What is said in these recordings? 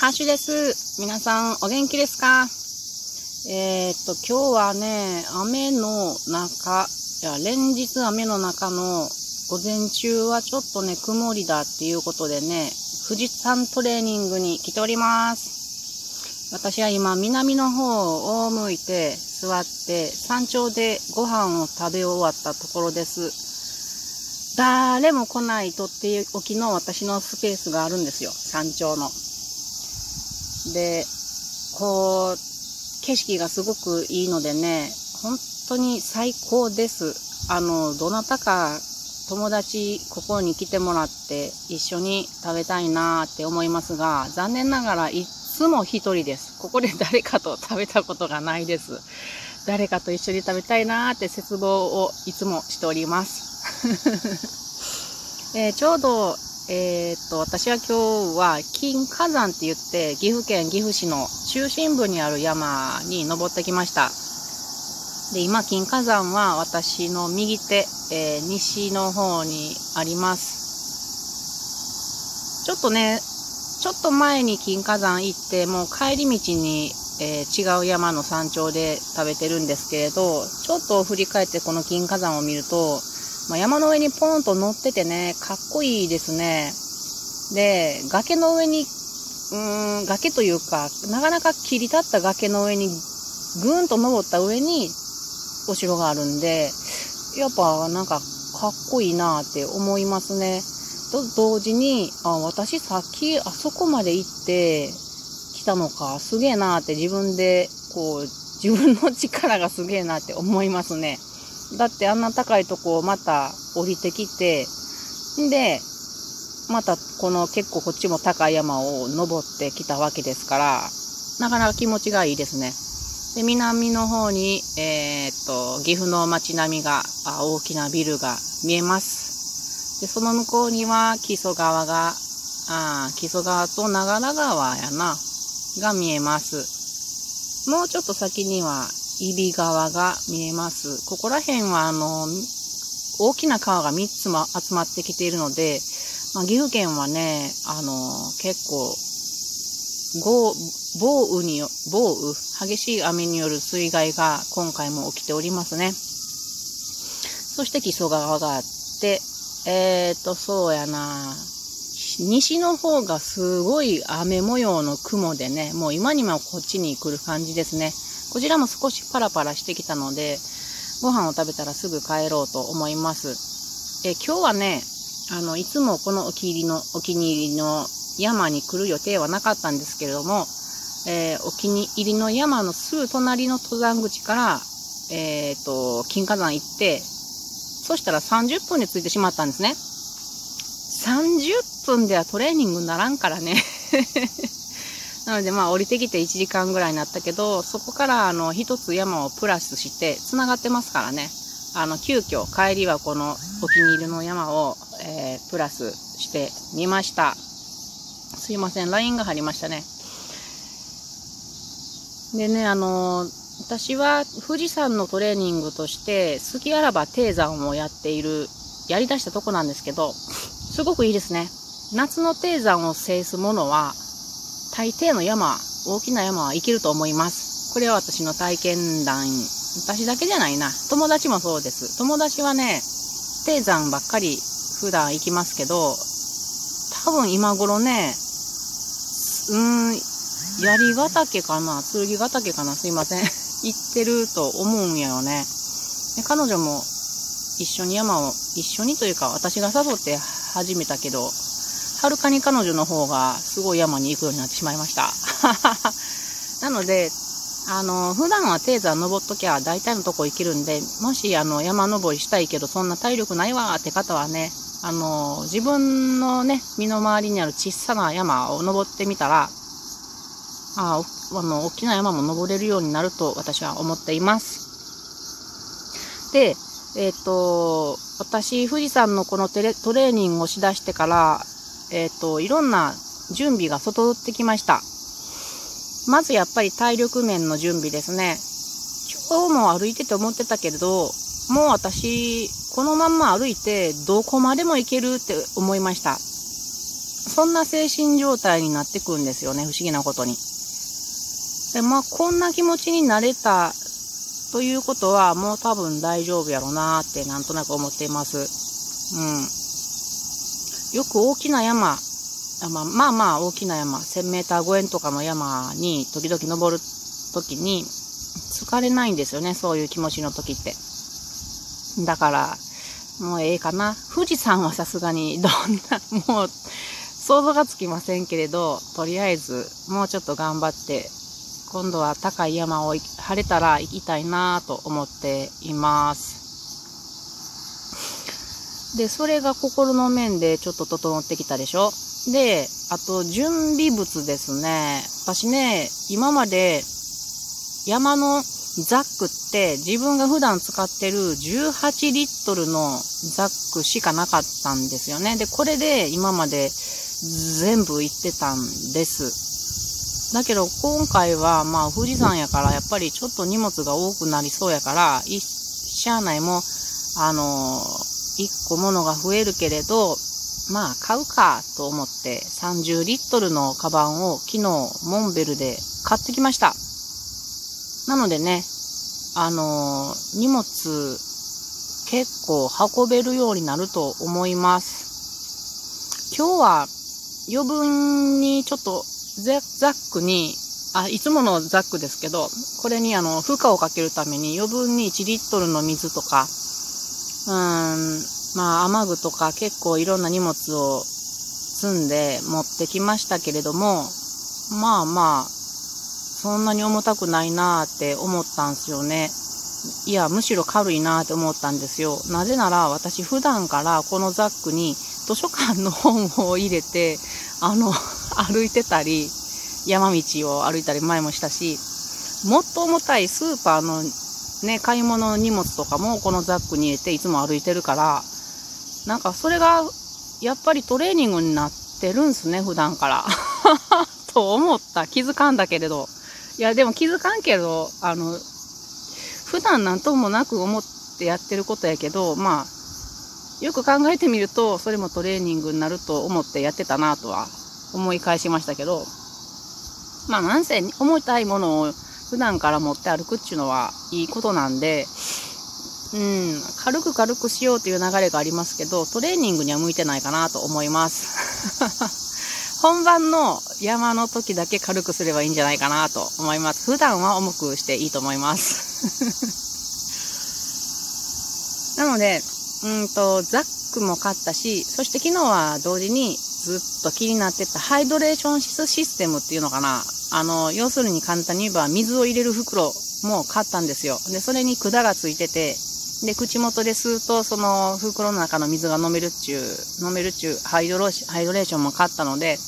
ハッシュです。皆さん、お元気ですか？えー、っと、今日はね、雨の中、いや、連日雨の中の午前中はちょっとね、曇りだっていうことでね、富士山トレーニングに来ております。私は今、南の方を向いて座って、山頂でご飯を食べ終わったところです。誰も来ないとっておきの私のスペースがあるんですよ、山頂の。で、こう、景色がすごくいいのでね、本当に最高です。あの、どなたか友達、ここに来てもらって一緒に食べたいなって思いますが、残念ながらいつも一人です。ここで誰かと食べたことがないです。誰かと一緒に食べたいなって絶望をいつもしております。えー、ちょうどえー、っと、私は今日は金火山って言って、岐阜県岐阜市の中心部にある山に登ってきました。で、今、金火山は私の右手、えー、西の方にあります。ちょっとね、ちょっと前に金火山行って、もう帰り道に、えー、違う山の山頂で食べてるんですけれど、ちょっと振り返ってこの金火山を見ると、まあ、山の上にポンと乗っててね、かっこいいですね。で、崖の上に、うーん、崖というか、なかなか切り立った崖の上に、ぐーんと登った上に、お城があるんで、やっぱなんかかっこいいなって思いますね。と同時に、あ、私さっきあそこまで行って来たのか、すげえなって自分で、こう、自分の力がすげえなって思いますね。だってあんな高いとこをまた降りてきて、で、またこの結構こっちも高い山を登ってきたわけですから、なかなか気持ちがいいですね。で、南の方に、えー、っと、岐阜の街並みが、大きなビルが見えます。で、その向こうには木曽川が、あ木曽川と長良川やな、が見えます。もうちょっと先には揖斐川が見えます。ここら辺は、あの、大きな川が3つも集まってきているので、まあ、岐阜県はね、あの、結構、豪雨によ、暴雨、激しい雨による水害が今回も起きておりますね。そして木曽川があって、えーと、そうやな、西の方がすごい雨模様の雲でね、もう今にもこっちに来る感じですね。こちらも少しパラパラしてきたので、ご飯を食べたらすぐ帰ろうと思います。え今日はね、あの、いつもこのお気に入りの、お気に入りの山に来る予定はなかったんですけれども、えー、お気に入りの山のすぐ隣の登山口から、えっ、ー、と、金華山行って、そしたら30分で着いてしまったんですね。30分ではトレーニングならんからねなのでまあ降りてきて1時間ぐらいになったけど、そこからあの一つ山をプラスして繋がってますからね。あの急遽帰りはこのお気に入りの山を、えー、プラスしてみました。すいません、LINE が入りましたね。でね、あの私は富士山のトレーニングとして、好きあらば低山をやっている、やりだしたとこなんですけど、すごくいいですね。夏の低山を制すものは、大抵の山、大きな山は行けると思います。これは私の体験談。私だけじゃないな。友達もそうです。友達はね、低山ばっかり普段行きますけど、多分今頃ね、うーん、槍ヶ岳かな剣ヶ岳かなすいません。行ってると思うんやよね。で彼女も一緒に山を、一緒にというか私が誘って始めたけど、はるかに彼女の方がすごい山に行くようになってしまいました。なので、あの、普段は低山登っときゃ大体のとこ行けるんで、もしあの山登りしたいけどそんな体力ないわって方はね、あの、自分のね、身の回りにある小さな山を登ってみたら、ああの、大きな山も登れるようになると私は思っています。で、えっ、ー、と、私、富士山のこのトレーニングをしだしてから、えっ、ー、と、いろんな準備が整ってきました。まずやっぱり体力面の準備ですね。今日も歩いてて思ってたけれど、もう私、このまんま歩いてどこまでも行けるって思いました。そんな精神状態になってくんですよね、不思議なことに。で、まあ、こんな気持ちになれたということは、もう多分大丈夫やろうなってなんとなく思っています。うん。よく大きな山、まあ、まあまあ大きな山、1000メーター超えとかの山に時々登る時に疲れないんですよね、そういう気持ちの時って。だから、もうええかな。富士山はさすがにどんな、もう想像がつきませんけれど、とりあえずもうちょっと頑張って、今度は高い山を晴れたら行きたいなと思っています。で、それが心の面でちょっと整ってきたでしょ？で、あと準備物ですね。私ね、今まで山のザックって自分が普段使ってる18リットルのザックしかなかったんですよね。で、これで今まで全部行ってたんです。だけど今回はまあ富士山やからやっぱりちょっと荷物が多くなりそうやから、しゃあないも、あの1個物が増えるけれど、まあ買うかと思って30リットルのカバンを昨日モンベルで買ってきました。なのでね、あのー、荷物結構運べるようになると思います。今日は余分にちょっとザックに、あ、いつものザックですけど、これにあの、負荷をかけるために余分に1リットルの水とか、うん、まあ雨具とか結構いろんな荷物を積んで持ってきましたけれども、まあまあ、そんなに重たくないなーって思ったんすよね。いや、むしろ軽いなーって思ったんですよ。なぜなら私普段からこのザックに図書館の本を入れて、あの、歩いてたり、山道を歩いたり前もしたし、もっと重たいスーパーのね、買い物の荷物とかもこのザックに入れていつも歩いてるから、なんかそれがやっぱりトレーニングになってるんすね、普段から。と思った。気づかんだけれど。いや、でも気づかんけど、あの、普段なんともなく思ってやってることやけど、まあ、よく考えてみると、それもトレーニングになると思ってやってたなとは思い返しましたけど、まあなんせ重たいものを普段から持って歩くっていうのはいいことなんで、うん、軽く軽くしようという流れがありますけど、トレーニングには向いてないかなと思います。本番の山の時だけ軽くすればいいんじゃないかなと思います。普段は重くしていいと思います。なので、うんと、ザックも買ったし、そして昨日は同時にずっと気になってたハイドレーションシステムっていうのかな。あの、要するに簡単に言えば水を入れる袋も買ったんですよ。で、それに管がついてて、で、口元で吸うと、その袋の中の水が飲めるっちゅう、飲めるっちゅうハイドロハイドレーションも買ったので、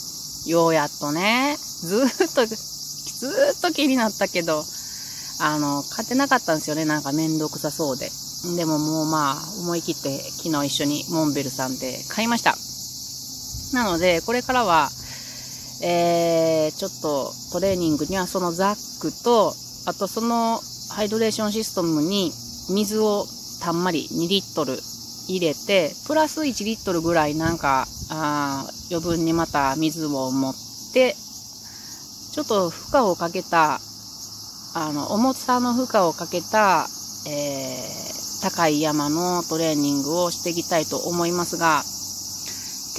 ようやっとね、ずっと、ずっと気になったけど、あの、買ってなかったんですよね。なんかめんどくさそうで。でももうまあ、思い切って昨日一緒にモンベルさんで買いました。なので、これからは、えー、ちょっとトレーニングにはそのザックと、あとそのハイドレーションシステムに水をたんまり2リットル入れて、プラス1リットルぐらいなんか、あ余分にまた水を持って、ちょっと負荷をかけた、あの、重さの負荷をかけた、えー、高い山のトレーニングをしていきたいと思いますが、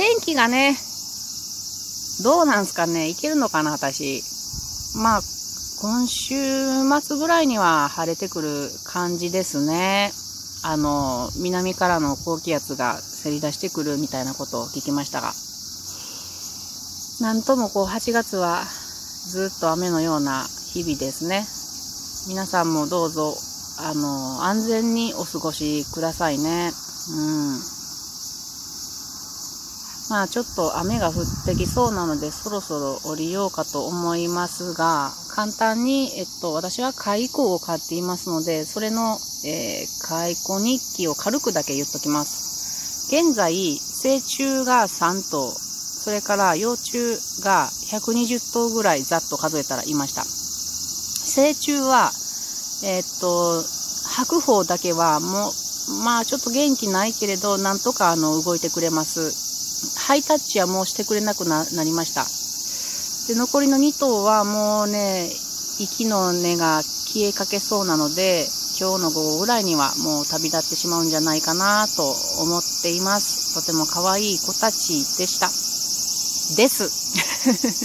天気がね、どうなんすかねいけるのかな私。まあ、今週末ぐらいには晴れてくる感じですね。あの、南からの高気圧がせり出してくるみたいなことを聞きましたが。なんともこう8月はずっと雨のような日々ですね。皆さんもどうぞ、あの、安全にお過ごしくださいね。うん。まあちょっと雨が降ってきそうなのでそろそろ降りようかと思いますが、簡単に、えっと、私は解雇を買っていますので、それの、えー、解雇日記を軽くだけ言っときます。現在、成虫が3頭、それから幼虫が120頭ぐらいざっと数えたらいました。成虫は、え、っと、白鵬だけはもう、まあちょっと元気ないけれど、なんとかあの動いてくれます。ハイタッチはもうしてくれなくなりました。で、残りの2頭はもうね、息の根が消えかけそうなので、今日の午後ぐらいにはもう旅立ってしまうんじゃないかなと思っています。とても可愛い子たちでした。です。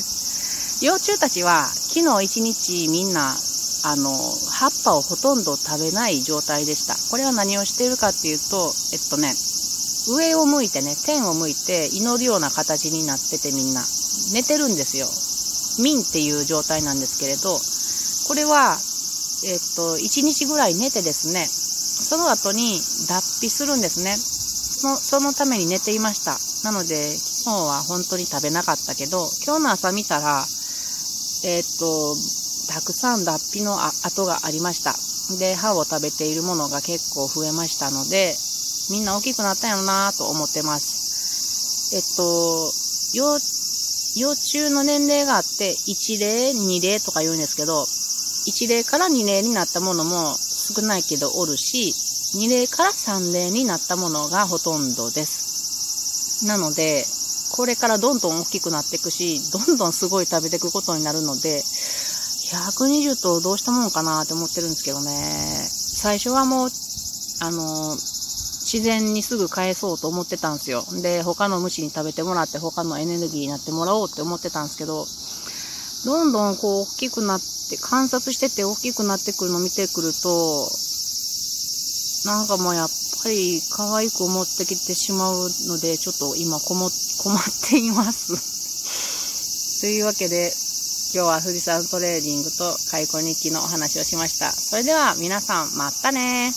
幼虫たちは昨日一日みんなあの葉っぱをほとんど食べない状態でした。これは何をしているかっていうと、えっとね、上を向いてね、天を向いて祈るような形になっててみんな寝てるんですよ。民っていう状態なんですけれど、これはえっと、1日ぐらい寝てですね、その後に脱皮するんですね。そのそのために寝ていました。なので、昨日は本当に食べなかったけど、今日の朝見たら、えっと、たくさん脱皮の跡がありました。で、歯を食べているものが結構増えましたので、みんな大きくなったんやろなと思ってます。えっと、幼、幼虫の年齢があって、1例、2例とか言うんですけど、1例から2例になったものも少ないけどおるし、2例から3例になったものがほとんどです。なので、これからどんどん大きくなっていくし、どんどんすごい食べていくことになるので、120頭どうしたもんかなって思ってるんですけどね。最初はもう、あの、自然にすぐ返そうと思ってたんですよ。で、他の虫に食べてもらって他のエネルギーになってもらおうって思ってたんですけど、どんどんこう大きくなって観察してて大きくなってくるのを見てくると、なんかもうやっぱり可愛く思ってきてしまうので、ちょっと今 困っています。というわけで、今日は富士山トレーニングと開墾日記のお話をしました。それでは皆さん、またね